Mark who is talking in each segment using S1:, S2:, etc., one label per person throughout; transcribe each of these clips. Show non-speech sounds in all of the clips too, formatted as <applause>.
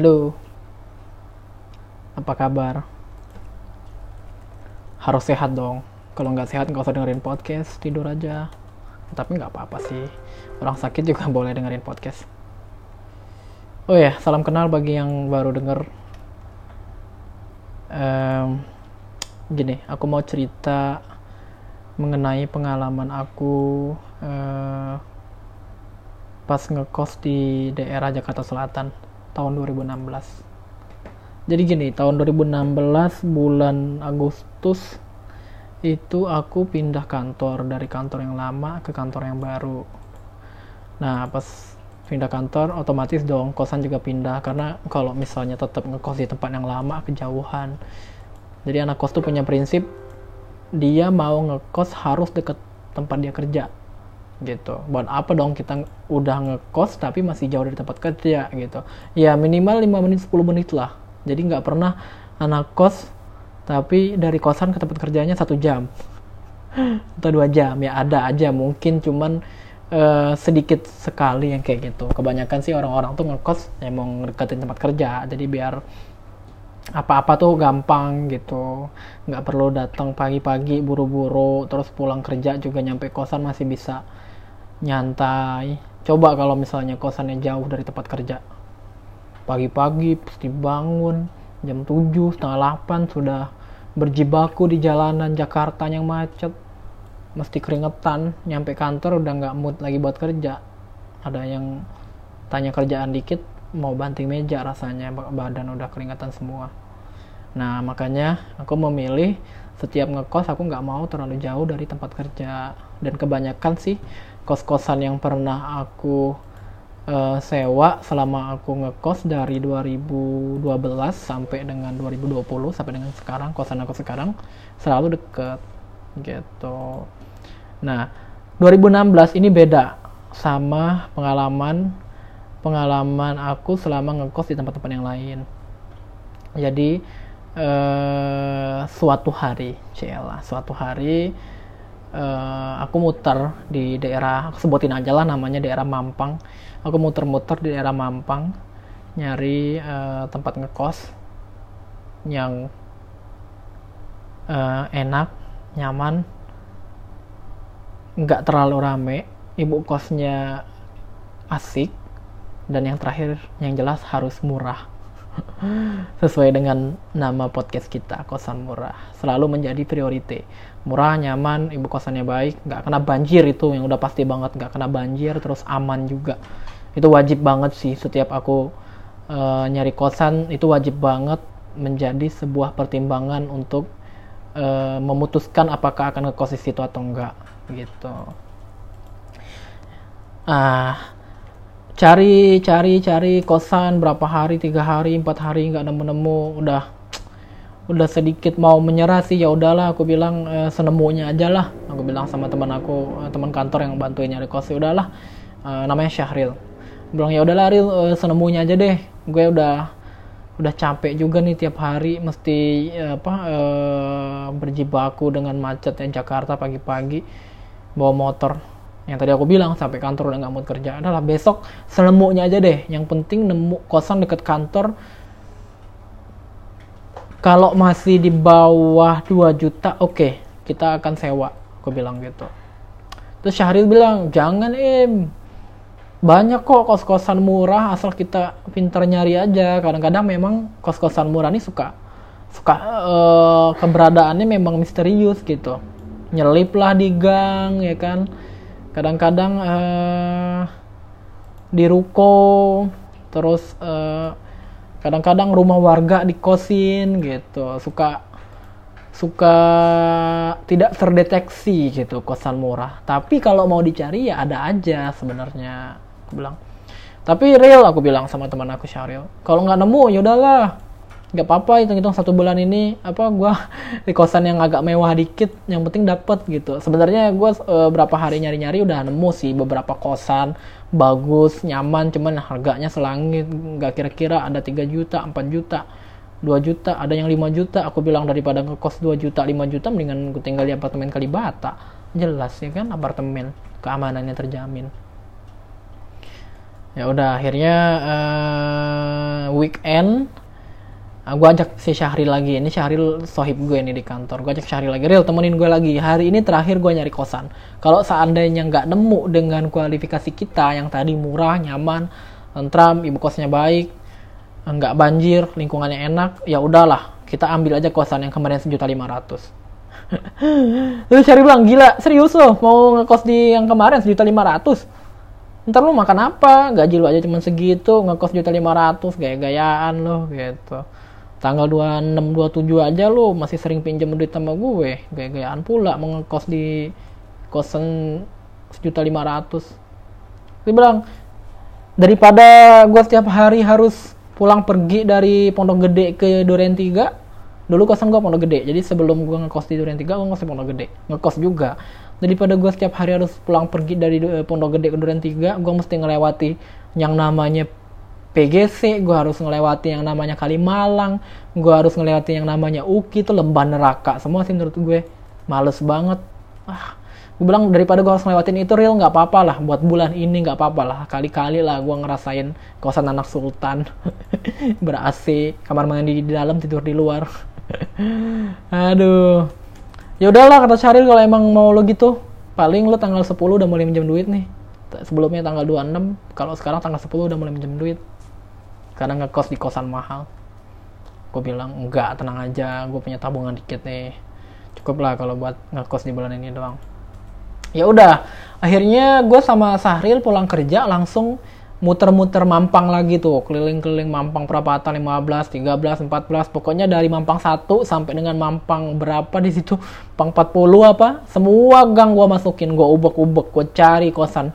S1: Halo. Apa kabar? Harus sehat dong. Kalau nggak sehat nggak usah dengerin podcast, tidur aja. Tapi nggak apa-apa sih. Orang sakit juga <laughs> boleh dengerin podcast. Oh ya, salam kenal bagi yang baru denger. Em, gini, aku mau cerita mengenai pengalaman aku eh, pas ngekos di daerah Jakarta Selatan tahun 2016. Jadi gini, tahun 2016 bulan Agustus itu aku pindah kantor dari kantor yang lama ke kantor yang baru. Nah, pas pindah kantor otomatis dong kosan juga pindah karena kalau misalnya tetap ngekos di tempat yang lama kejauhan. Jadi anak kos tuh punya prinsip dia mau ngekos harus deket tempat dia kerja gitu. Buat apa dong kita udah ngekos tapi masih jauh dari tempat kerja gitu. Ya minimal 5 menit 10 menit lah. Jadi nggak pernah anak kos tapi dari kosan ke tempat kerjanya satu jam <laughs> atau dua jam ya ada aja mungkin cuman eh, sedikit sekali yang kayak gitu. Kebanyakan sih orang-orang tuh ngekos emang deketin tempat kerja jadi biar apa-apa tuh gampang gitu nggak perlu datang pagi-pagi buru-buru terus pulang kerja juga nyampe kosan masih bisa nyantai. Coba kalau misalnya kosannya jauh dari tempat kerja. Pagi-pagi pasti bangun. Jam 7 setengah 8 sudah berjibaku di jalanan Jakarta yang macet. Mesti keringetan. Nyampe kantor udah nggak mood lagi buat kerja. Ada yang tanya kerjaan dikit mau banting meja rasanya. Badan udah keringetan semua. Nah makanya aku memilih setiap ngekos aku nggak mau terlalu jauh dari tempat kerja. Dan kebanyakan sih kos-kosan yang pernah aku eh, sewa selama aku ngekos dari 2012 sampai dengan 2020 sampai dengan sekarang kosan aku sekarang selalu deket gitu nah 2016 ini beda sama pengalaman pengalaman aku selama ngekos di tempat-tempat yang lain. Jadi eh, suatu hari, Cila, suatu hari eh, aku muter di daerah, aku sebutin aja lah namanya daerah Mampang. Aku muter-muter di daerah Mampang nyari eh, tempat ngekos yang eh, enak, nyaman, nggak terlalu rame, ibu kosnya asik, dan yang terakhir yang jelas harus murah. <laughs> Sesuai dengan nama podcast kita kosan murah. Selalu menjadi priority murah nyaman ibu kosannya baik nggak kena banjir itu yang udah pasti banget nggak kena banjir terus aman juga. Itu wajib banget sih setiap aku eh, nyari kosan itu wajib banget menjadi sebuah pertimbangan untuk eh, memutuskan apakah akan ngekos di situ atau enggak gitu. Ah cari cari cari kosan berapa hari tiga hari empat hari nggak nemu nemu udah udah sedikit mau menyerah sih ya udahlah aku bilang e, senemunya aja lah. Aku bilang sama teman aku eh, teman kantor yang bantuin nyari kos ya udahlah e, namanya Syahril. Bilang ya udahlah Ril e, senemunya aja deh. Gue udah udah capek juga nih tiap hari mesti apa e, berjibaku dengan macetnya Jakarta pagi-pagi bawa motor. Yang tadi aku bilang sampai kantor udah nggak mau kerja. Adalah besok selemunya aja deh. Yang penting nemu kosan deket kantor kalau masih di bawah 2 juta oke okay, kita akan sewa. Aku bilang gitu. Terus Syahril bilang jangan im. Banyak kok kos-kosan murah asal kita pintar nyari aja. Kadang-kadang memang kos-kosan murah ini suka suka uh, keberadaannya memang misterius gitu. Nyelip lah di gang ya kan. Kadang-kadang uh, di ruko terus kadang kadang-kadang rumah warga dikosin gitu. Suka suka tidak terdeteksi gitu kosan murah. Tapi kalau mau dicari ya ada aja sebenarnya aku bilang. Tapi real aku bilang sama teman aku Syaril kalau nggak nemu ya udahlah nggak apa-apa hitung-hitung satu bulan ini apa gue <laughs> di kosan yang agak mewah dikit yang penting dapet gitu. Sebenarnya gue e, berapa hari nyari-nyari udah nemu sih beberapa kosan bagus nyaman cuman harganya selangit. Nggak kira-kira ada 3 juta 4 juta 2 juta ada yang 5 juta. Aku bilang daripada ngekos 2 juta 5 juta mendingan gue tinggal di apartemen Kalibata. Jelas ya kan apartemen keamanannya terjamin. Ya udah akhirnya uh, weekend Nah, gue ajak si Syahril lagi. Ini Syahril sohib gue ini di kantor. Gue ajak Syahril lagi. Real temenin gue lagi. Hari ini terakhir gue nyari kosan. Kalau seandainya nggak nemu dengan kualifikasi kita yang tadi murah nyaman tentram ibu kosnya baik nggak banjir lingkungannya enak ya udahlah. Kita ambil aja kosan yang kemarin sejuta lima ratus. <laughs> Terus Syahril bilang gila serius loh mau ngekos di yang kemarin sejuta lima ratus? Ntar lu makan apa? Gaji lu aja cuma segitu ngekos juta lima ratus gaya-gayaan lo gitu tanggal 26 27 aja lo masih sering pinjam duit sama gue. Gaya-gayaan pula mau ngekos di kosan sejuta lima ratus. Dia bilang daripada gue setiap hari harus pulang pergi dari Pondok Gede ke Duren 3 dulu kosan gue Pondok Gede. Jadi sebelum gue ngekos di Duren 3 gue ngekos di Pondok Gede. Ngekos juga. Daripada gue setiap hari harus pulang pergi dari eh, Pondok Gede ke Duren 3 gue mesti ngelewati yang namanya PGC, gue harus ngelewati yang namanya Kalimalang, gue harus ngelewati yang namanya Uki itu lembah neraka. Semua sih menurut gue. Males banget. Ah, gue bilang daripada gue harus ngelewatin itu real nggak apa-apa lah. Buat bulan ini nggak apa-apa lah. Kali-kali lah gue ngerasain kosan anak sultan. <laughs> Ber AC kamar mandi di dalam tidur di luar. <laughs> Aduh. Ya udahlah kata Syaril kalau emang mau lo gitu paling lo tanggal 10 udah mulai minjem duit nih. Sebelumnya tanggal 26 kalau sekarang tanggal 10 udah mulai minjem duit karena ngekos di kosan mahal. Gue bilang enggak tenang aja gue punya tabungan dikit nih. Cukup lah kalau buat ngekos di bulan ini doang. Ya udah akhirnya gue sama Sahril pulang kerja langsung muter-muter Mampang lagi tuh. Keliling-keliling Mampang Perapatan 15, 13, 14 pokoknya dari Mampang 1 sampai dengan Mampang berapa di situ? Mampang 40 apa? Semua gang gue masukin gue ubek-ubek gue cari kosan.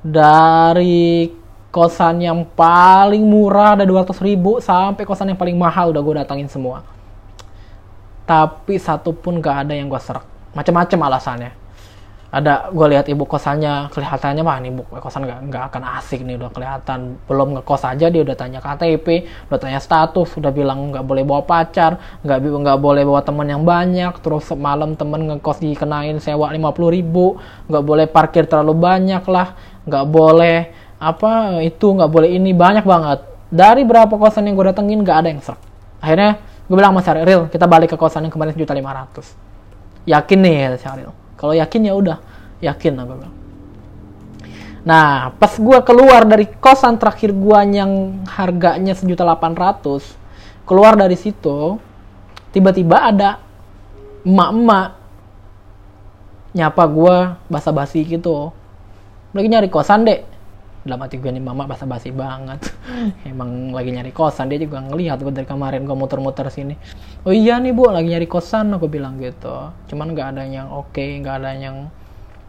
S1: Dari kosan yang paling murah ada 200 ribu sampai kosan yang paling mahal udah gue datangin semua. Tapi satu pun gak ada yang gue serak macam-macam alasannya. Ada gue lihat ibu kosannya kelihatannya mah nih ibu kosan gak, nggak akan asik nih udah kelihatan. Belum ngekos aja dia udah tanya KTP udah tanya status udah bilang nggak boleh bawa pacar nggak nggak boleh bawa teman yang banyak. Terus malam temen ngekos dikenain sewa 50 ribu nggak boleh parkir terlalu banyak lah nggak boleh apa itu nggak boleh ini banyak banget. Dari berapa kosan yang gue datengin nggak ada yang serak. Akhirnya gue bilang sama Syaril kita balik ke kosan yang kemarin sejuta lima ratus. Yakin nih ya Syaril. Kalau yakin ya udah. Yakin lah gue bilang. Nah pas gue keluar dari kosan terakhir gue yang harganya sejuta delapan ratus keluar dari situ tiba-tiba ada emak-emak nyapa gue basa-basi gitu. Lagi nyari kosan dek dalam hati gue nih mama basa-basi banget. <laughs> Emang lagi nyari kosan dia juga ngelihat gue dari kemarin gue muter-muter sini. Oh iya nih bu lagi nyari kosan aku bilang gitu. Cuman nggak ada yang oke okay, nggak ada yang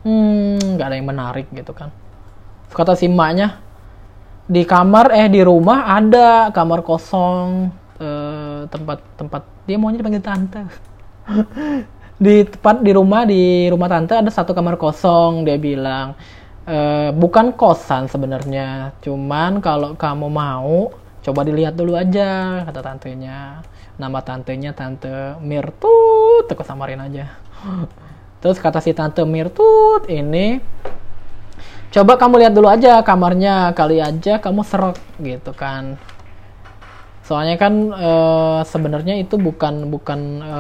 S1: hmm nggak ada yang menarik gitu kan. Kata si emaknya di kamar eh di rumah ada kamar kosong eh, tempat tempat dia maunya dipanggil tante. <laughs> Di tempat di rumah di rumah tante ada satu kamar kosong dia bilang uh, bukan kosan sebenarnya. Cuman kalau kamu mau coba dilihat dulu aja kata tantenya. Nama tantenya tante Mirtut aku samarin aja. <gasps> Terus kata si tante Mirtut ini coba kamu lihat dulu aja kamarnya kali aja kamu serok gitu kan. Soalnya kan e, sebenarnya itu bukan bukan e,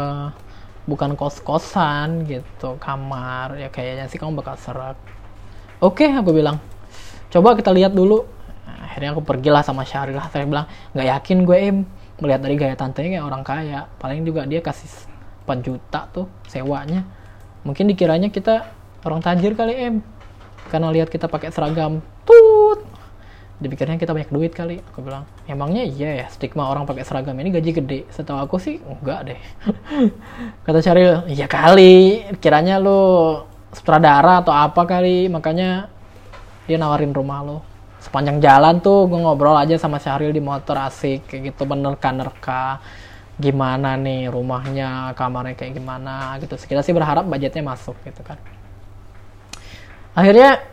S1: bukan kos kosan gitu kamar. Ya kayaknya sih kamu bakal serak oke okay, aku bilang coba kita lihat dulu. Akhirnya aku pergilah sama Syahril saya bilang nggak yakin gue em melihat dari gaya tantenya kayak orang kaya paling juga dia kasih 4 juta tuh sewanya. Mungkin dikiranya kita orang tajir kali em karena lihat kita pakai seragam tut. Dipikirnya kita banyak duit kali aku bilang. Emangnya iya ya stigma orang pakai seragam ini gaji gede? Setahu aku sih enggak deh. <laughs> Kata Syaril iya kali kiranya lu sutradara atau apa kali makanya dia nawarin rumah lo. Sepanjang jalan tuh gue ngobrol aja sama Syahril di motor asik kayak gitu menerka-nerka. Gimana nih rumahnya kamarnya kayak gimana gitu. Kita sih berharap budgetnya masuk gitu kan. Akhirnya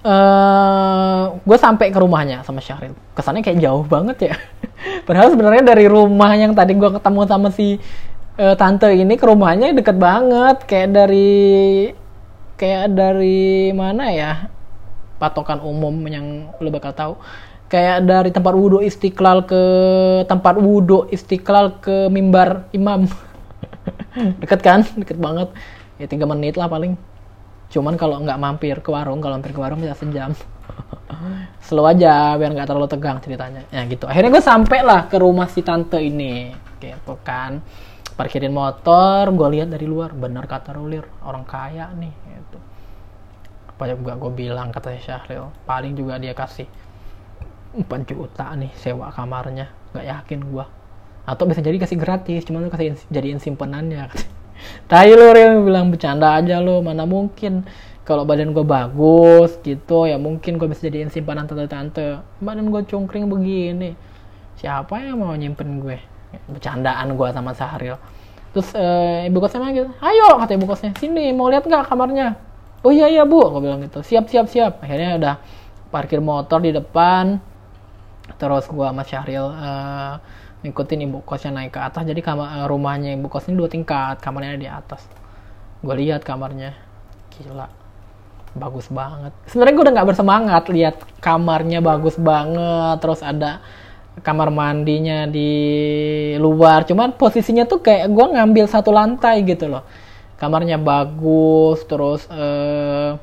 S1: uh, <clears throat> eh, gue sampai ke rumahnya sama Syahril. Kesannya kayak jauh banget ya. <laughs> Padahal sebenarnya dari rumah yang tadi gue ketemu sama si uh, tante ini ke rumahnya deket banget. Kayak dari kayak dari mana ya? Patokan umum yang lo bakal tahu. Kayak dari tempat wudhu istiqlal ke tempat wudhu istiqlal ke mimbar imam. <laughs> Deket kan? Deket banget. Ya tiga menit lah paling. Cuman kalau nggak mampir ke warung kalau mampir ke warung bisa sejam. <laughs> Slow aja biar nggak terlalu tegang ceritanya. Ya gitu. Akhirnya gue sampai lah ke rumah si tante ini. Gitu kan parkirin motor gue lihat dari luar bener kata Rulir orang kaya nih gitu. Apa juga gue bilang kata Syahril. Paling juga dia kasih 4 juta nih sewa kamarnya. Nggak yakin gua. Atau bisa jadi kasih gratis cuma lu kasih jadiin simpenannya. <laughs> Tahu lu real bilang bercanda aja lo mana mungkin. Kalau badan gue bagus gitu ya mungkin gue bisa jadiin simpanan tante-tante. Badan gue cungkring begini. Siapa yang mau nyimpen gue bercandaan gue sama Sahril terus e, ibu kosnya gitu ayo kata ibu kosnya. Sini mau lihat nggak kamarnya? Oh iya iya bu gue bilang gitu. Siap siap siap. Akhirnya udah parkir motor di depan. Terus gua sama Syahril uh, ngikutin ibu kosnya naik ke atas. Jadi kamar uh, rumahnya ibu kos ini dua tingkat kamarnya di atas. Gue lihat kamarnya. Gila. Bagus banget. Sebenarnya gue udah nggak bersemangat lihat kamarnya bagus banget. Terus ada kamar mandinya di luar. Cuman posisinya tuh kayak gue ngambil satu lantai gitu loh. Kamarnya bagus terus uh,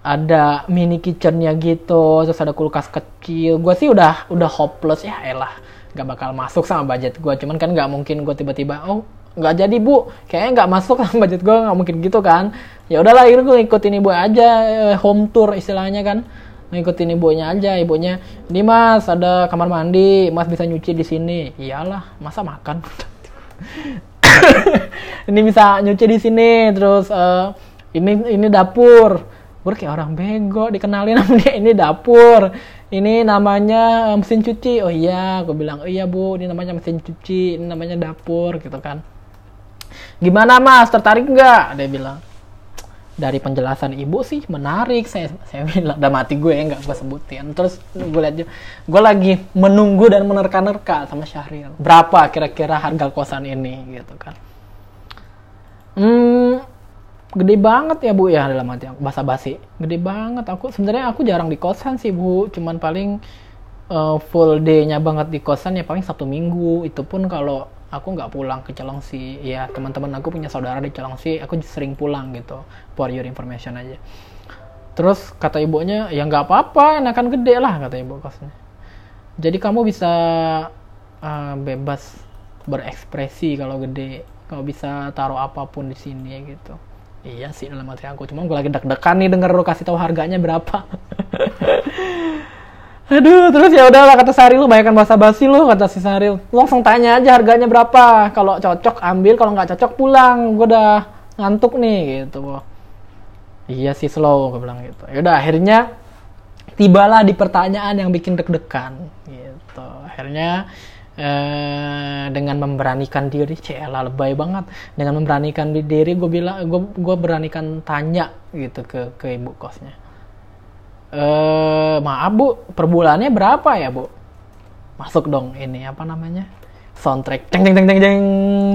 S1: ada mini kitchennya gitu terus ada kulkas kecil. Gue sih udah udah hopeless ya elah nggak bakal masuk sama budget gue cuman kan nggak mungkin gue tiba-tiba oh nggak jadi bu. Kayaknya nggak masuk sama <laughs> budget gue nggak mungkin gitu kan. Ya udahlah akhirnya gue ikutin ibu aja eh, home tour istilahnya kan ngikutin ibunya aja ibunya ini mas ada kamar mandi mas bisa nyuci di sini. Iyalah masa makan? <laughs> Ini bisa nyuci di sini terus uh, ini ini dapur. Gue kayak orang bego dikenalin sama dia ini dapur ini namanya eh, mesin cuci. Oh iya gue bilang oh iya bu ini namanya mesin cuci ini namanya dapur gitu kan. Gimana mas tertarik nggak? Dia bilang dari penjelasan ibu sih menarik. Saya saya bilang udah mati gue ya nggak gue sebutin. Terus gue lihat gue lagi menunggu dan menerka-nerka sama Syahril. Berapa kira-kira harga kosan ini gitu kan. Hmm gede banget ya bu ya dalam hati aku. Basa basi gede banget. Aku sebenarnya aku jarang di kosan sih bu. Cuman paling uh, full day-nya banget di kosan ya paling satu minggu. Itu pun kalau aku nggak pulang ke Celengsi ya teman-teman aku punya saudara di Celengsi aku sering pulang gitu for your information aja. Terus kata ibunya ya nggak apa-apa enakan gede lah kata ibu kosnya. Jadi kamu bisa uh, bebas berekspresi kalau gede kamu bisa taruh apa pun di sini gitu. Iya sih dalam hati aku. Cuma gue lagi deg-degan nih denger lo kasih tahu harganya berapa <laughs> Aduh, terus ya udah kata Saril, bayangkan bahasa basi lo kata si Saril. Lu langsung tanya aja harganya berapa. Kalau cocok ambil, kalau nggak cocok pulang. Gue udah ngantuk nih gitu. Iya sih slow, gue bilang gitu. Ya udah akhirnya tibalah di pertanyaan yang bikin deg-degan gitu. Akhirnya eh, dengan memberanikan diri cela lebay banget dengan memberanikan diri gue bilang gue beranikan tanya gitu ke ke ibu kosnya eh maaf bu. Per bulannya berapa ya bu? Masuk dong ini apa namanya? Soundtrack. Ceng ceng ceng ceng ceng.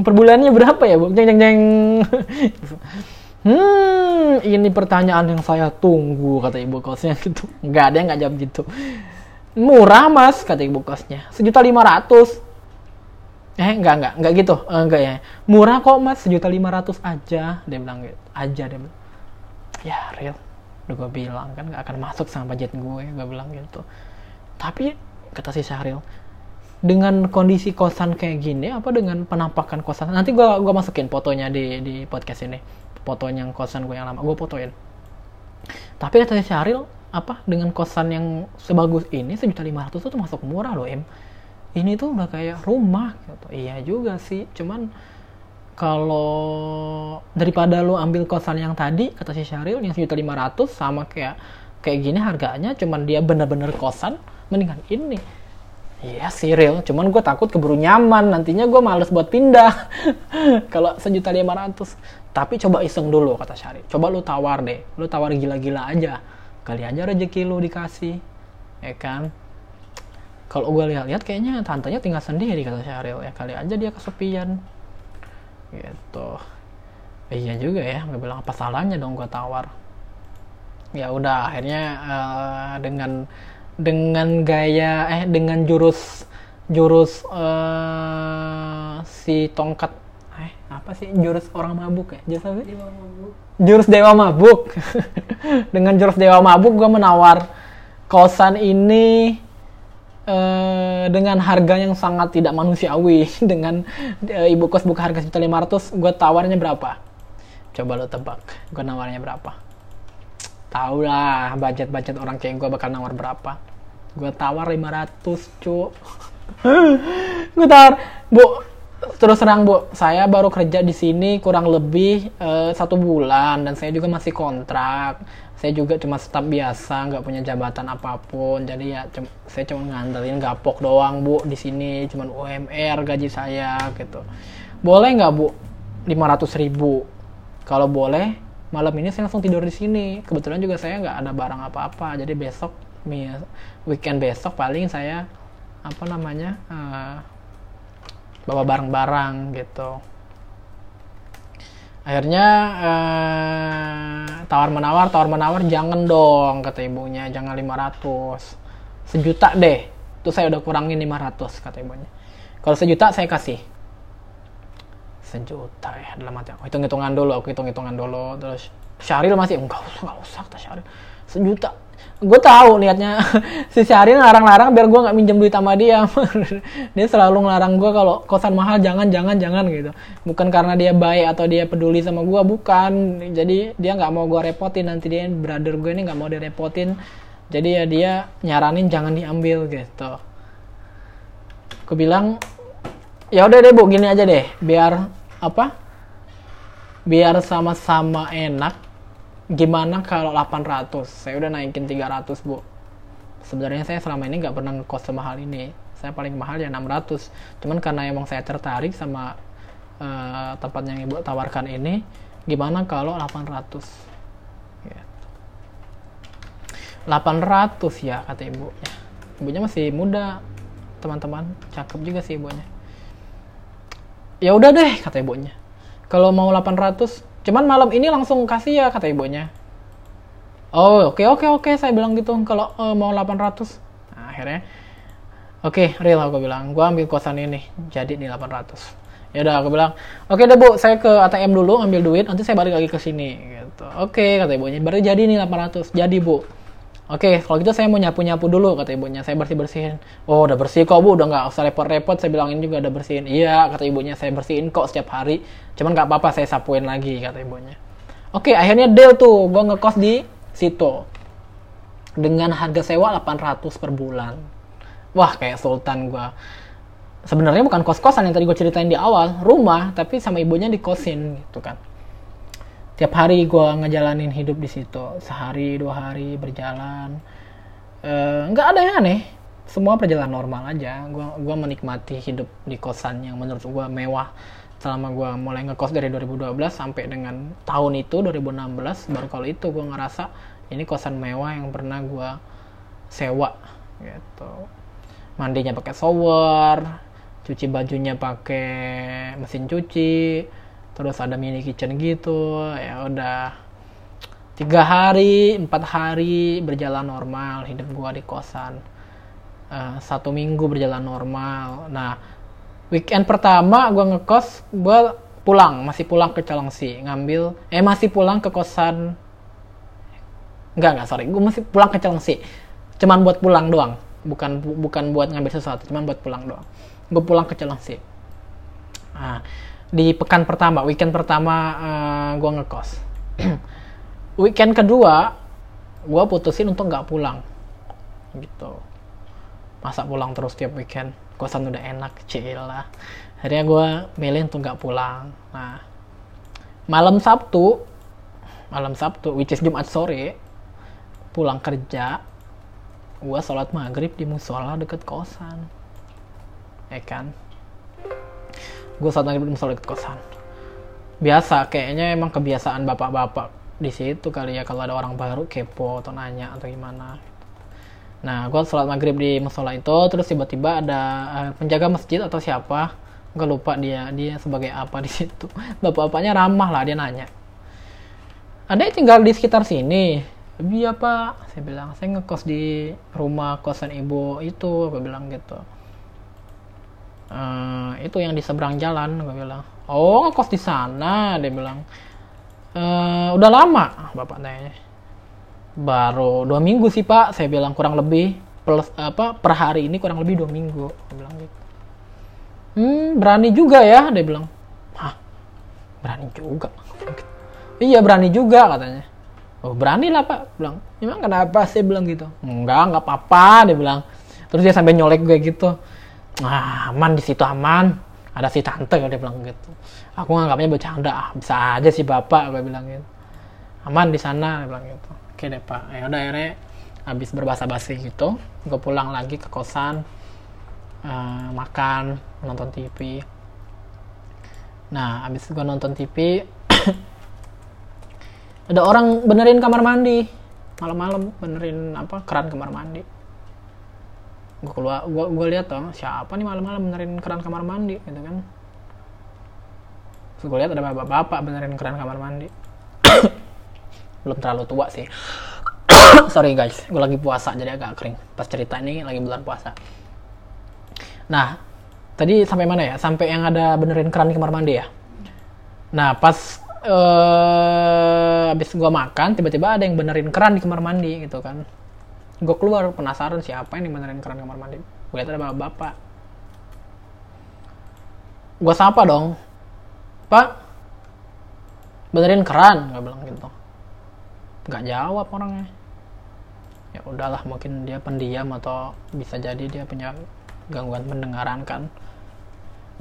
S1: Per bulannya berapa ya bu? Ceng ceng ceng. <laughs> Hmm ini pertanyaan yang saya tunggu kata ibu kosnya. <laughs> Gitu. Nggak ada yang nggak jawab gitu. Murah mas kata ibu kosnya. Sejuta lima ratus. Eh enggak enggak enggak gitu. Eh, enggak ya. Murah kok mas. Sejuta lima ratus aja. Dia bilang gitu. Aja dia bilang. Ya real udah gue bilang kan nggak akan masuk sama budget gue gue bilang gitu. Tapi kata si Syahril dengan kondisi kosan kayak gini apa dengan penampakan kosan? Nanti gue gua masukin fotonya di di podcast ini. Fotonya yang kosan gue yang lama gue fotoin. Tapi kata si Syahril apa dengan kosan yang sebagus ini sejuta lima ratus itu masuk murah loh em ini tuh udah kayak rumah gitu. Iya juga sih cuman kalau daripada lo ambil kosan yang tadi kata si Syahril yang sejuta lima ratus sama kayak kayak gini harganya cuman dia bener-bener kosan mendingan ini. Iya sih real, cuman gue takut keburu nyaman, nantinya gue males buat pindah. <laughs> Kalau sejuta lima ratus, tapi coba iseng dulu kata Syari. Coba lu tawar deh, lu tawar gila-gila aja. Kali aja rezeki lu dikasih. Ya kan? Kalau gue lihat-lihat kayaknya tantenya tinggal sendiri kata Syahril. Ya kali aja dia kesepian gitu. Eh, iya juga ya gue bilang apa salahnya dong gue tawar. Ya udah akhirnya uh, dengan dengan gaya eh dengan jurus jurus uh, si tongkat eh apa sih? Jurus orang mabuk ya? Jurus apa sih? jurus dewa mabuk. <laughs> Dengan jurus dewa mabuk gue menawar kosan ini uh, dengan harga yang sangat tidak manusiawi <laughs> dengan uh, ibu kos buka harga lima ratus gue tawarnya berapa? Coba lo tebak gue nawarnya berapa? Tahu lah budget budget orang kayak gue bakal nawar berapa. Gue tawar 500 cu gue tawar bu terus terang bu saya baru kerja di sini kurang lebih uh, satu bulan dan saya juga masih kontrak saya juga cuma staf biasa nggak punya jabatan apa pun. Jadi ya cum saya cuma ngandelin gapok doang bu di sini. Cuma UMR gaji saya gitu. Boleh nggak bu? 500 ribu. Kalau boleh malam ini saya langsung tidur di sini. Kebetulan juga saya nggak ada barang apa-apa. Jadi besok weekend besok paling saya apa namanya uh, bawa barang-barang gitu akhirnya uh, tawar menawar tawar menawar jangan dong kata ibunya jangan 500 sejuta deh. Tuh saya udah kurangin 500 kata ibunya. Kalau sejuta saya kasih. Sejuta ya dalam hati aku. Hitung hitungan dulu aku hitung hitungan dulu. Terus Syahril masih enggak usah enggak usah kata Syahril. Sejuta gue tahu niatnya. <laughs> Si Syahril larang-larang biar gue nggak minjem duit sama dia. <laughs> Dia selalu ngelarang gue kalau kosan mahal jangan jangan jangan gitu. Bukan karena dia baik atau dia peduli sama gue bukan. Jadi dia nggak mau gue repotin. Nanti dia brother gue ini nggak mau direpotin. Jadi ya dia nyaranin jangan diambil gitu. Gue bilang ya udah deh bu gini aja deh. Biar apa? Biar sama-sama enak gimana kalau 800 saya udah naikin 300 bu. Sebenarnya saya selama ini nggak pernah ngekos semahal ini. Saya paling mahal ya 600 cuman karena emang saya tertarik sama uh, tempat yang ibu tawarkan ini gimana kalau 800 gitu. 800 ya kata ibunya ibunya masih muda teman-teman. Cakep juga sih ibunya. Ya udah deh kata ibunya. Kalau mau 800 cuman malam ini langsung kasih ya kata ibunya. Oh oke okay, oke okay, oke okay, saya bilang gitu kalau uh, mau 800 nah, akhirnya oke okay, real aku bilang gua ambil kosan ini jadi nih 800 ya udah aku bilang oke okay deh bu saya ke ATM dulu ambil duit nanti saya balik lagi ke sini gitu. Oke okay, kata ibunya baru jadi nih 800 jadi bu Oke, kalau gitu saya mau nyapu-nyapu dulu, kata ibunya. Saya bersih-bersihin. Oh, udah bersih kok, Bu. Udah nggak usah repot-repot. Saya bilangin juga udah bersihin. Iya, kata ibunya. Saya bersihin kok setiap hari. Cuman nggak apa-apa, saya sapuin lagi, kata ibunya. Oke, akhirnya deal tuh. Gue ngekos di situ. Dengan harga sewa 800 per bulan. Wah, kayak sultan gue. Sebenarnya bukan kos-kosan yang tadi gue ceritain di awal. Rumah, tapi sama ibunya dikosin gitu kan tiap hari gue ngejalanin hidup di situ. Sehari dua hari berjalan. Eh, nggak uh, ada yang aneh. Semua perjalanan normal aja. Gue gua menikmati hidup di kosan yang menurut gue mewah. Selama gue mulai ngekos dari 2012 sampai dengan tahun itu 2016 baru kalau itu gue ngerasa ini kosan mewah yang pernah gue sewa gitu. Mandinya pakai shower cuci bajunya pakai mesin cuci terus ada mini kitchen gitu ya udah. Tiga hari empat hari berjalan normal hidup gua di kosan. Uh, satu minggu berjalan normal. Nah weekend pertama gua ngekos gua pulang masih pulang ke Calangsi ngambil eh masih pulang ke kosan. Enggak enggak sorry gua masih pulang ke Calangsi cuman buat pulang doang bukan bukan buat ngambil sesuatu cuman buat pulang doang. Gue pulang ke Calangsi nah di pekan pertama, weekend pertama uh, eh, gue ngekos. <clears throat> weekend kedua, gue putusin untuk nggak pulang, gitu. Masa pulang terus tiap weekend, kosan udah enak, lah. Akhirnya gue milih untuk nggak pulang. Nah, malam Sabtu, malam Sabtu, which is Jumat sore, pulang kerja, gue sholat maghrib di musola deket kosan, ya kan? Gue saat lagi belum sholat kosan. Biasa kayaknya emang kebiasaan bapak-bapak di situ kali ya kalau ada orang baru kepo atau nanya atau gimana. Nah gue sholat maghrib di musola itu terus tiba-tiba ada uh, penjaga masjid atau siapa gue lupa dia dia sebagai apa di <laughs> situ. Bapak-bapaknya ramah lah dia nanya. Ada yang tinggal di sekitar sini. Iya pak. Saya bilang saya ngekos di rumah kosan ibu itu gue bilang gitu uh, itu yang di seberang jalan gue bilang. Oh ngekos di sana dia bilang. Uh, udah lama bapak tanya baru dua minggu sih pak. Saya bilang kurang lebih plus apa per hari ini kurang lebih dua minggu. Dia bilang gitu. Hmm berani juga ya dia bilang. Hah? Berani juga? Iya berani juga katanya. Oh berani lah pak. Bilang emang kenapa saya bilang gitu. Enggak enggak apa-apa dia bilang. Terus dia sampai nyolek gue gitu ah, aman di situ aman. Ada si tante dia bilang gitu. Aku nganggapnya bercanda. Ah, bisa aja sih bapak gue bilang gitu aman di sana dia bilang gitu. Oke deh pak. Ya udah akhirnya habis berbahasa basi gitu gue pulang lagi ke kosan uh, makan nonton TV nah habis gue nonton TV <clears throat> ada orang benerin kamar mandi. Malam-malam benerin apa keran kamar mandi gue keluar gue gue lihat dong siapa nih malam-malam benerin keran kamar mandi gitu kan. Gue lihat ada bapak-bapak benerin keran kamar mandi. <coughs> Belum terlalu tua sih. <coughs> Sorry guys. Gue lagi puasa jadi agak kering. Pas cerita ini lagi bulan puasa. Nah tadi sampai mana ya? Sampai yang ada benerin keran di kamar mandi ya? Nah pas uh, habis gue makan tiba-tiba ada yang benerin keran di kamar mandi gitu kan gue keluar penasaran siapa yang benerin keran kamar mandi. Gue lihat ada bapak-bapak. Gue sapa dong. Pak benerin keran gue bilang gitu. Nggak jawab orangnya. Ya udahlah mungkin dia pendiam atau bisa jadi dia punya gangguan pendengaran kan.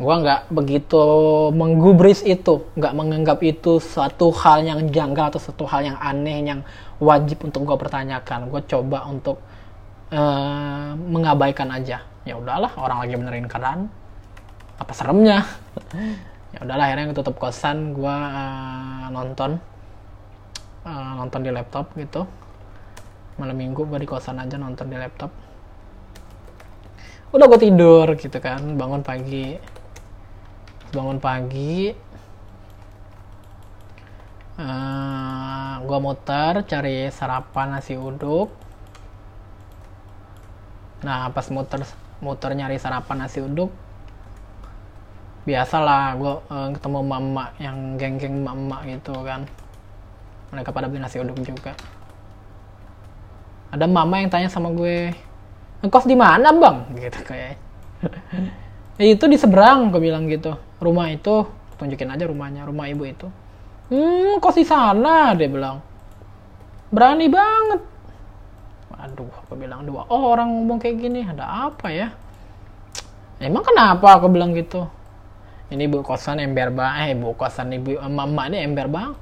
S1: Gue nggak begitu menggubris itu nggak menganggap itu suatu hal yang janggal atau suatu hal yang aneh yang wajib untuk gue pertanyakan gue coba untuk uh, mengabaikan aja. Ya udahlah orang lagi benerin keran apa seremnya? Ya udahlah akhirnya tutup kosan gue uh, nonton uh, nonton di laptop gitu. Malam minggu gue di kosan aja nonton di laptop. Udah gue tidur gitu kan bangun pagi. Bangun pagi uh, eh, gue muter cari sarapan nasi uduk. Nah pas muter muter nyari sarapan nasi uduk biasalah gue uh, ketemu mama yang geng-geng mama gitu kan. Mereka pada beli nasi uduk juga. Ada mama yang tanya sama gue ngekos di mana bang? Gitu kayak. Ya <laughs> itu di seberang gue bilang gitu. Rumah itu tunjukin aja rumahnya rumah ibu itu hmm kos di sana? Dia bilang. Berani banget. Aduh aku bilang dua orang ngomong kayak gini ada apa ya? Emang kenapa aku bilang gitu? Ini ibu kosan ember bang eh ibu kosan ibu mama ini ember bang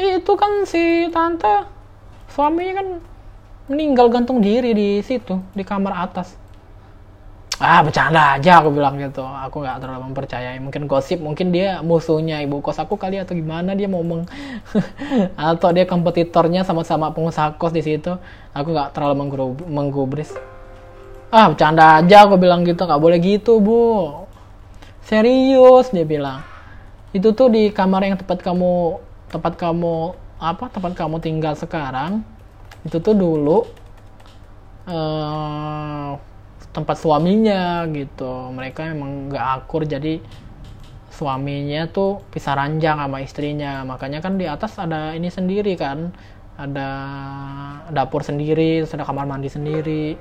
S1: eh, itu kan si tante suaminya kan meninggal gantung diri di situ di kamar atas ah bercanda aja aku bilang gitu. Aku nggak terlalu mempercayai. Mungkin gosip mungkin dia musuhnya ibu kos aku kali atau gimana dia mau meng <laughs> atau dia kompetitornya sama-sama pengusaha kos di situ. Aku nggak terlalu menggubris. Ah bercanda aja aku bilang gitu. Nggak boleh gitu bu. Serius dia bilang. Itu tuh di kamar yang tempat kamu tempat kamu apa tempat kamu tinggal sekarang. Itu tuh dulu. Uh, tempat suaminya gitu. Mereka emang nggak akur jadi suaminya tuh pisah ranjang sama istrinya. Makanya kan di atas ada ini sendiri kan ada dapur sendiri terus ada kamar mandi sendiri.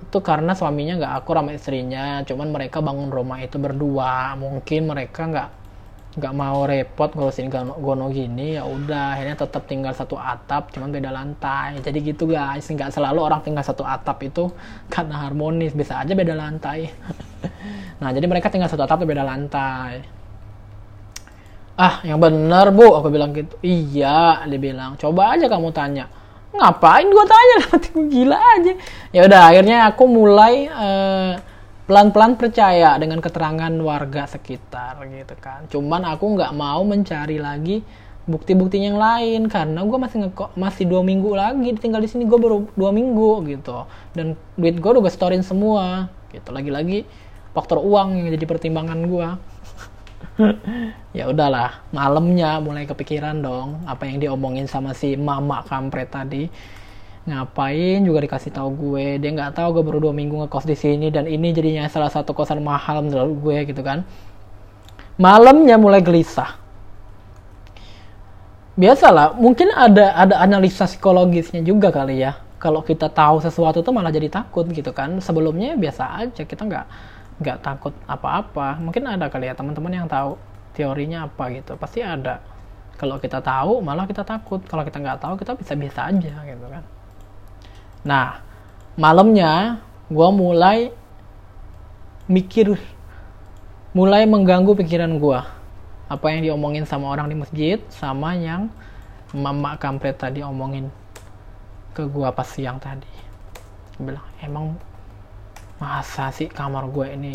S1: Itu karena suaminya nggak akur sama istrinya cuman mereka bangun rumah itu berdua. Mungkin mereka nggak nggak mau repot ngurusin gono, gini ya udah akhirnya tetap tinggal satu atap cuman beda lantai. Jadi gitu guys. Nggak selalu orang tinggal satu atap itu karena harmonis. Bisa aja beda lantai. <laughs> Nah jadi mereka tinggal satu atap beda lantai. Ah yang bener bu. Aku bilang gitu. Iya dia bilang coba aja kamu tanya. Ngapain gua tanya? Nanti <laughs> gila aja. Ya udah akhirnya aku mulai uh, pelan-pelan percaya dengan keterangan warga sekitar gitu kan. Cuman aku nggak mau mencari lagi bukti-bukti yang lain karena gue masih ngeko masih dua minggu lagi tinggal di sini gue baru dua minggu gitu. Dan duit gue udah gue storein semua gitu. Lagi-lagi faktor uang yang jadi pertimbangan gue <laughs> ya udahlah malamnya mulai kepikiran dong apa yang diomongin sama si mama kampret tadi ngapain juga dikasih tahu gue? Dia nggak tahu gue baru dua minggu ngekos di sini dan ini jadinya salah satu kosan mahal menurut gue gitu kan. Malamnya mulai gelisah. Biasalah mungkin ada ada analisa psikologisnya juga kali ya. Kalau kita tahu sesuatu tuh malah jadi takut gitu kan. Sebelumnya biasa aja kita nggak nggak takut apa-apa. Mungkin ada kali ya teman-teman yang tahu teorinya apa gitu. Pasti ada. Kalau kita tahu malah kita takut. Kalau kita nggak tahu kita bisa biasa aja gitu kan nah malamnya gue mulai mikir mulai mengganggu pikiran gue apa yang diomongin sama orang di masjid sama yang mama kampret tadi omongin ke gua pas siang tadi. Gua bilang emang masa sih kamar gue ini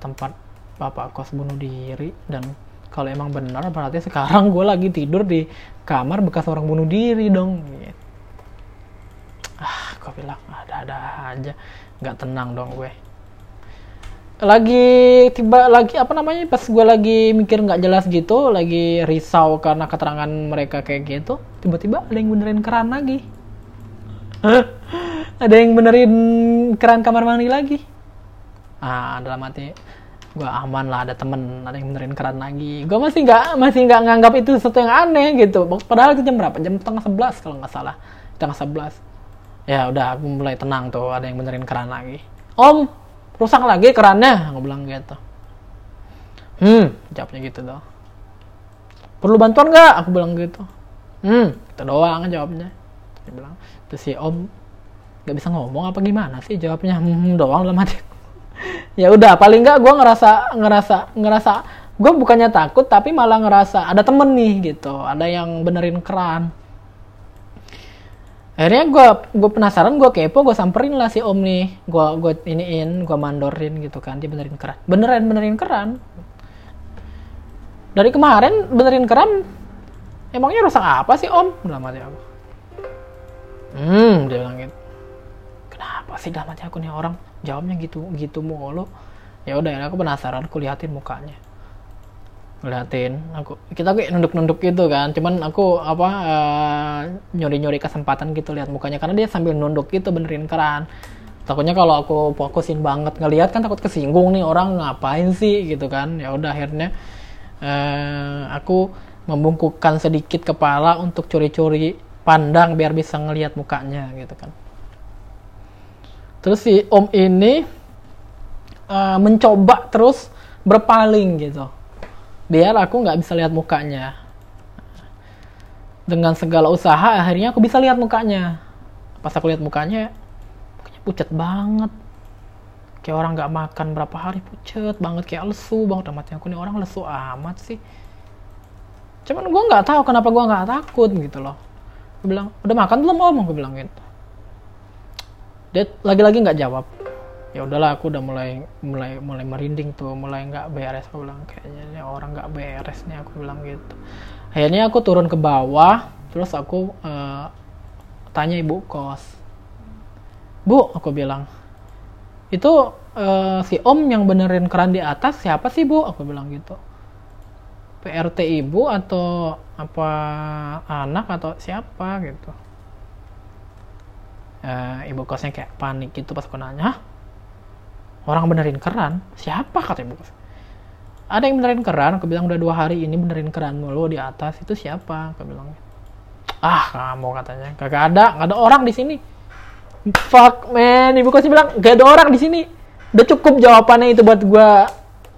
S1: tempat bapak kos bunuh diri? Dan kalau emang benar berarti sekarang gue lagi tidur di kamar bekas orang bunuh diri dong gitu. Bilang ada-ada aja nggak tenang dong gue. Lagi tiba lagi apa namanya pas gue lagi mikir nggak jelas gitu lagi risau karena keterangan mereka kayak gitu tiba-tiba ada yang benerin keran lagi. <laughs> Ada yang benerin keran kamar mandi lagi. Ah dalam hati gue aman lah ada temen ada yang benerin keran lagi. Gue masih nggak masih nggak nganggap itu sesuatu yang aneh gitu. Padahal itu jam berapa? Jam tengah sebelas kalau nggak salah. Tengah sebelas ya udah aku mulai tenang tuh ada yang benerin keran lagi. Om rusak lagi kerannya aku bilang gitu. Hmm jawabnya gitu dong perlu bantuan nggak? Aku bilang gitu. Hmm itu doang jawabnya. Dia bilang terus si om nggak bisa ngomong apa gimana sih? Jawabnya hmm doang dalam hati. <laughs> Ya udah paling nggak gue ngerasa ngerasa ngerasa gue bukannya takut tapi malah ngerasa ada temen nih gitu. Ada yang benerin keran akhirnya gue gue penasaran gue kepo gue samperin lah si om nih. Gue gue iniin gue mandorin gitu kan. Dia benerin keran. Beneran benerin keran. Dari kemarin benerin keran emangnya rusak apa sih om? Dalam hati aku hmm dia bilang gitu. Kenapa sih dalam hati aku nih orang? Jawabnya gitu gitu mulu. Ya udah aku penasaran aku liatin mukanya ngeliatin. Aku kita kayak nunduk-nunduk gitu kan. Cuman aku apa uh, nyuri-nyuri kesempatan gitu lihat mukanya. Karena dia sambil nunduk gitu benerin keran. Takutnya kalau aku fokusin banget ngeliat kan takut kesinggung nih orang ngapain sih? gitu kan. Ya udah akhirnya uh, aku membungkukkan sedikit kepala untuk curi-curi pandang biar bisa ngelihat mukanya gitu kan. Terus si om ini uh, mencoba terus berpaling gitu biar aku nggak bisa lihat mukanya. Dengan segala usaha akhirnya aku bisa lihat mukanya. Pas aku lihat mukanya mukanya pucat banget. Kayak orang nggak makan berapa hari pucat banget. Kayak lesu banget. Amatnya aku nih orang lesu amat sih. Cuman gue nggak tahu kenapa gue nggak takut gitu loh. Gue bilang udah makan belum om? Gue bilang gitu dia lagi-lagi nggak jawab ya udahlah aku udah mulai mulai mulai merinding tuh mulai nggak beres aku bilang. Kayaknya orang nggak beres nih aku bilang gitu. Akhirnya aku turun ke bawah terus aku uh, tanya ibu kos. Bu aku bilang itu uh, si om yang benerin keran di atas siapa sih bu? Aku bilang gitu. PRT ibu atau apa anak atau siapa? Gitu. Uh, ibu kosnya kayak panik gitu pas aku nanya? Orang benerin keran? Siapa kata ibu? Kos ada yang benerin keran aku bilang udah dua hari ini benerin keran mulu di atas. Itu siapa? Aku bilang ah kamu katanya. Kagak ada nggak ada orang di sini. Fuck man. Ibu kos bilang gak ada orang di sini. Udah cukup jawabannya itu buat gue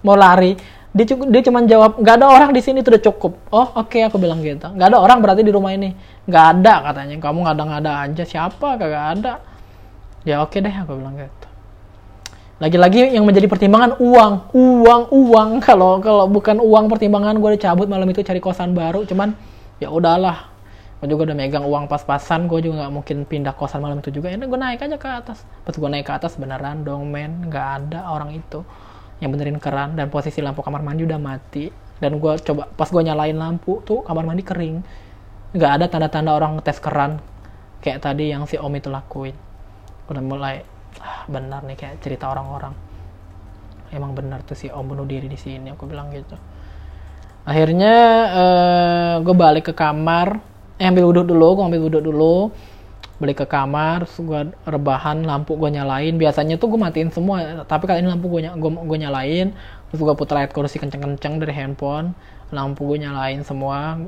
S1: mau lari. Dia cukup dia cuma jawab nggak ada orang di sini itu udah cukup. Oh oke okay, aku bilang gitu. Nggak ada orang berarti di rumah ini. Nggak ada katanya. Kamu nggak ada nggak ada aja. Siapa? Kagak ada. Ya oke okay deh aku bilang gitu lagi-lagi yang menjadi pertimbangan uang uang uang. <laughs> Kalau kalau bukan uang pertimbangan gue udah cabut malam itu cari kosan baru. Cuman ya udahlah. Gue juga udah megang uang pas-pasan. Gue juga nggak mungkin pindah kosan malam itu juga. Ini gue naik aja ke atas. Pas gue naik ke atas beneran dong men. Nggak ada orang itu yang benerin keran. Dan posisi lampu kamar mandi udah mati. Dan gue coba pas gue nyalain lampu tuh kamar mandi kering. Nggak ada tanda-tanda orang ngetes keran. Kayak tadi yang si om itu lakuin. Udah mulai ah, benar nih kayak cerita orang-orang. Emang benar tuh si om bunuh diri di sini aku bilang gitu. Akhirnya uh, gue balik ke kamar. Eh ambil wudhu dulu gue ambil wudhu dulu. Balik ke kamar gue rebahan lampu gue nyalain. Biasanya tuh gue matiin semua tapi kali ini lampu gue gue, gue nyalain. Terus gue putar ayat kursi kenceng-kenceng dari handphone lampu gue nyalain semua.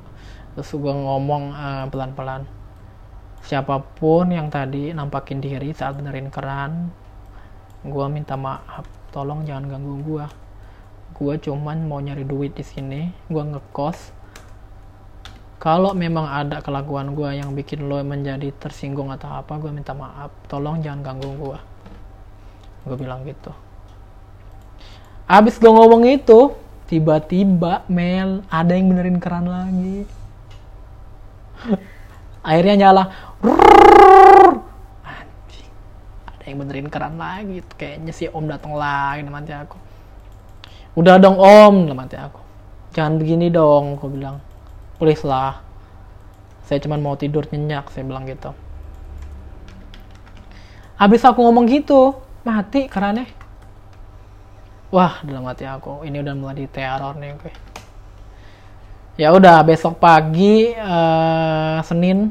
S1: Terus gue ngomong uh, pelan-pelan siapa pun yang tadi nampakin diri saat benerin keran gue minta maaf. Tolong jangan ganggu gue gue cuman mau nyari duit di sini gue ngekos. Kalau memang ada kelakuan gue yang bikin lo menjadi tersinggung atau apa gue minta maaf. Tolong jangan ganggu gue gue bilang gitu. Abis gue ngomong itu tiba-tiba Mel ada yang benerin keran lagi. <laughs> Airnya nyala anjing ada yang benerin keran lagi kayaknya si om datang lagi nanti aku udah dong om nanti aku jangan begini dong aku bilang please lah saya cuma mau tidur nyenyak saya bilang gitu habis aku ngomong gitu mati kerannya wah dalam hati aku ini udah mulai teror nih gue ya udah besok pagi uh, Senin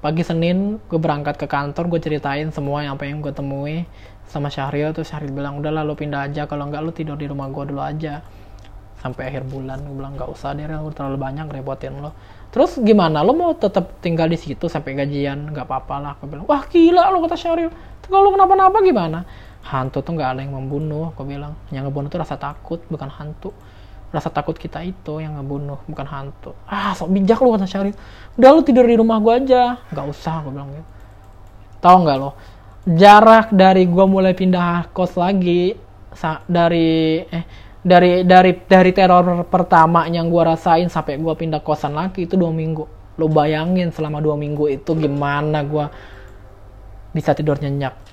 S1: pagi Senin gue berangkat ke kantor gue ceritain semua yang apa yang gue temui sama Syahril. Tuh Syahril bilang udah lalu pindah aja. Kalau nggak lu tidur di rumah gue dulu aja. Sampai akhir bulan gue bilang nggak usah deh lu terlalu banyak repotin lo terus gimana? Lo mau tetap tinggal di situ sampai gajian? Nggak apa-apa lah. Gue bilang wah gila lo kata Syahril. Kalau lo kenapa-napa gimana? Hantu tuh nggak ada yang membunuh aku bilang. Yang ngebunuh tuh rasa takut bukan hantu rasa takut kita itu yang ngebunuh bukan hantu. Ah sok bijak lu kata Syarif. Udah lu tidur di rumah gua aja. Nggak usah gua bilang gitu. Tahu nggak lo? Jarak dari gua mulai pindah kos lagi dari eh dari dari dari teror pertama yang gua rasain sampai gua pindah kosan lagi itu dua minggu. Lo bayangin selama dua minggu itu gimana gua bisa tidur nyenyak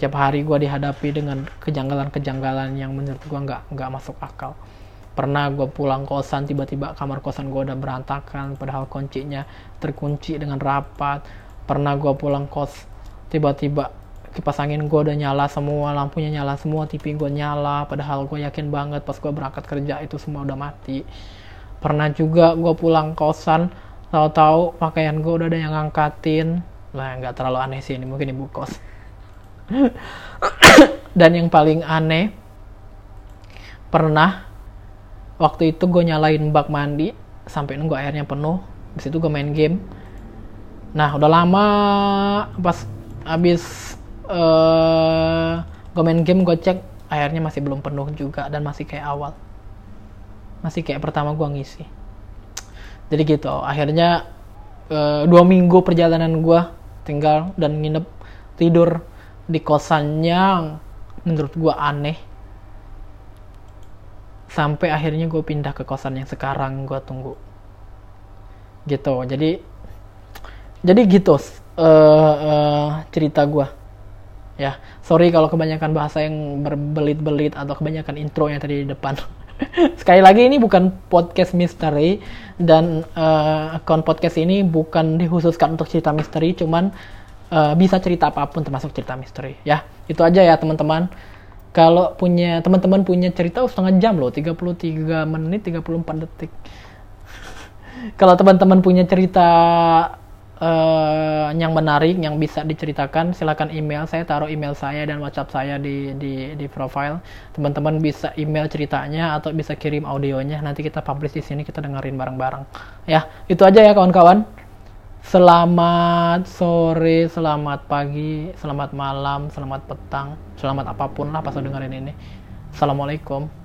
S1: tiap hari gue dihadapi dengan kejanggalan-kejanggalan yang menurut gue nggak nggak masuk akal. Pernah gue pulang kosan tiba-tiba kamar kosan gue udah berantakan padahal kuncinya terkunci dengan rapat. Pernah gue pulang kos tiba-tiba kipas angin gue udah nyala semua lampunya nyala semua TV gue nyala padahal gue yakin banget pas gue berangkat kerja itu semua udah mati. Pernah juga gue pulang kosan tahu-tahu pakaian gue udah ada yang ngangkatin. Lah nggak terlalu aneh sih ini mungkin ibu kos <coughs> dan yang paling aneh pernah waktu itu gue nyalain bak mandi sampai nunggu airnya penuh di situ gue main game. Nah udah lama pas abis uh, gue main game gue cek airnya masih belum penuh juga dan masih kayak awal. Masih kayak pertama gue ngisi. Jadi gitu akhirnya uh, dua minggu perjalanan gue tinggal dan nginep tidur di kosan yang menurut gue aneh. Sampai akhirnya gue pindah ke kosan yang sekarang gue tunggu. Gitu. Jadi jadi gitu uh, uh, cerita gue ya sorry kalau kebanyakan bahasa yang berbelit-belit atau kebanyakan intro yang tadi di depan. <laughs> Sekali lagi ini bukan podcast misteri dan uh, akun podcast ini bukan dikhususkan untuk cerita misteri cuman uh, bisa cerita apa pun termasuk cerita misteri ya. Itu aja ya teman-teman. Kalau punya teman-teman punya cerita oh, setengah jam loh 33 menit 34 detik. <laughs> Kalau teman-teman punya cerita uh, yang menarik yang bisa diceritakan silakan email saya taruh email saya dan WhatsApp saya di di di profile. Teman-teman bisa email ceritanya atau bisa kirim audionya. Nanti kita publish di sini kita dengerin bareng-bareng. Ya itu aja ya kawan-kawan Selamat sore, selamat pagi, selamat malam, selamat petang, selamat apa pun lah pas dengerin ini. Assalamualaikum.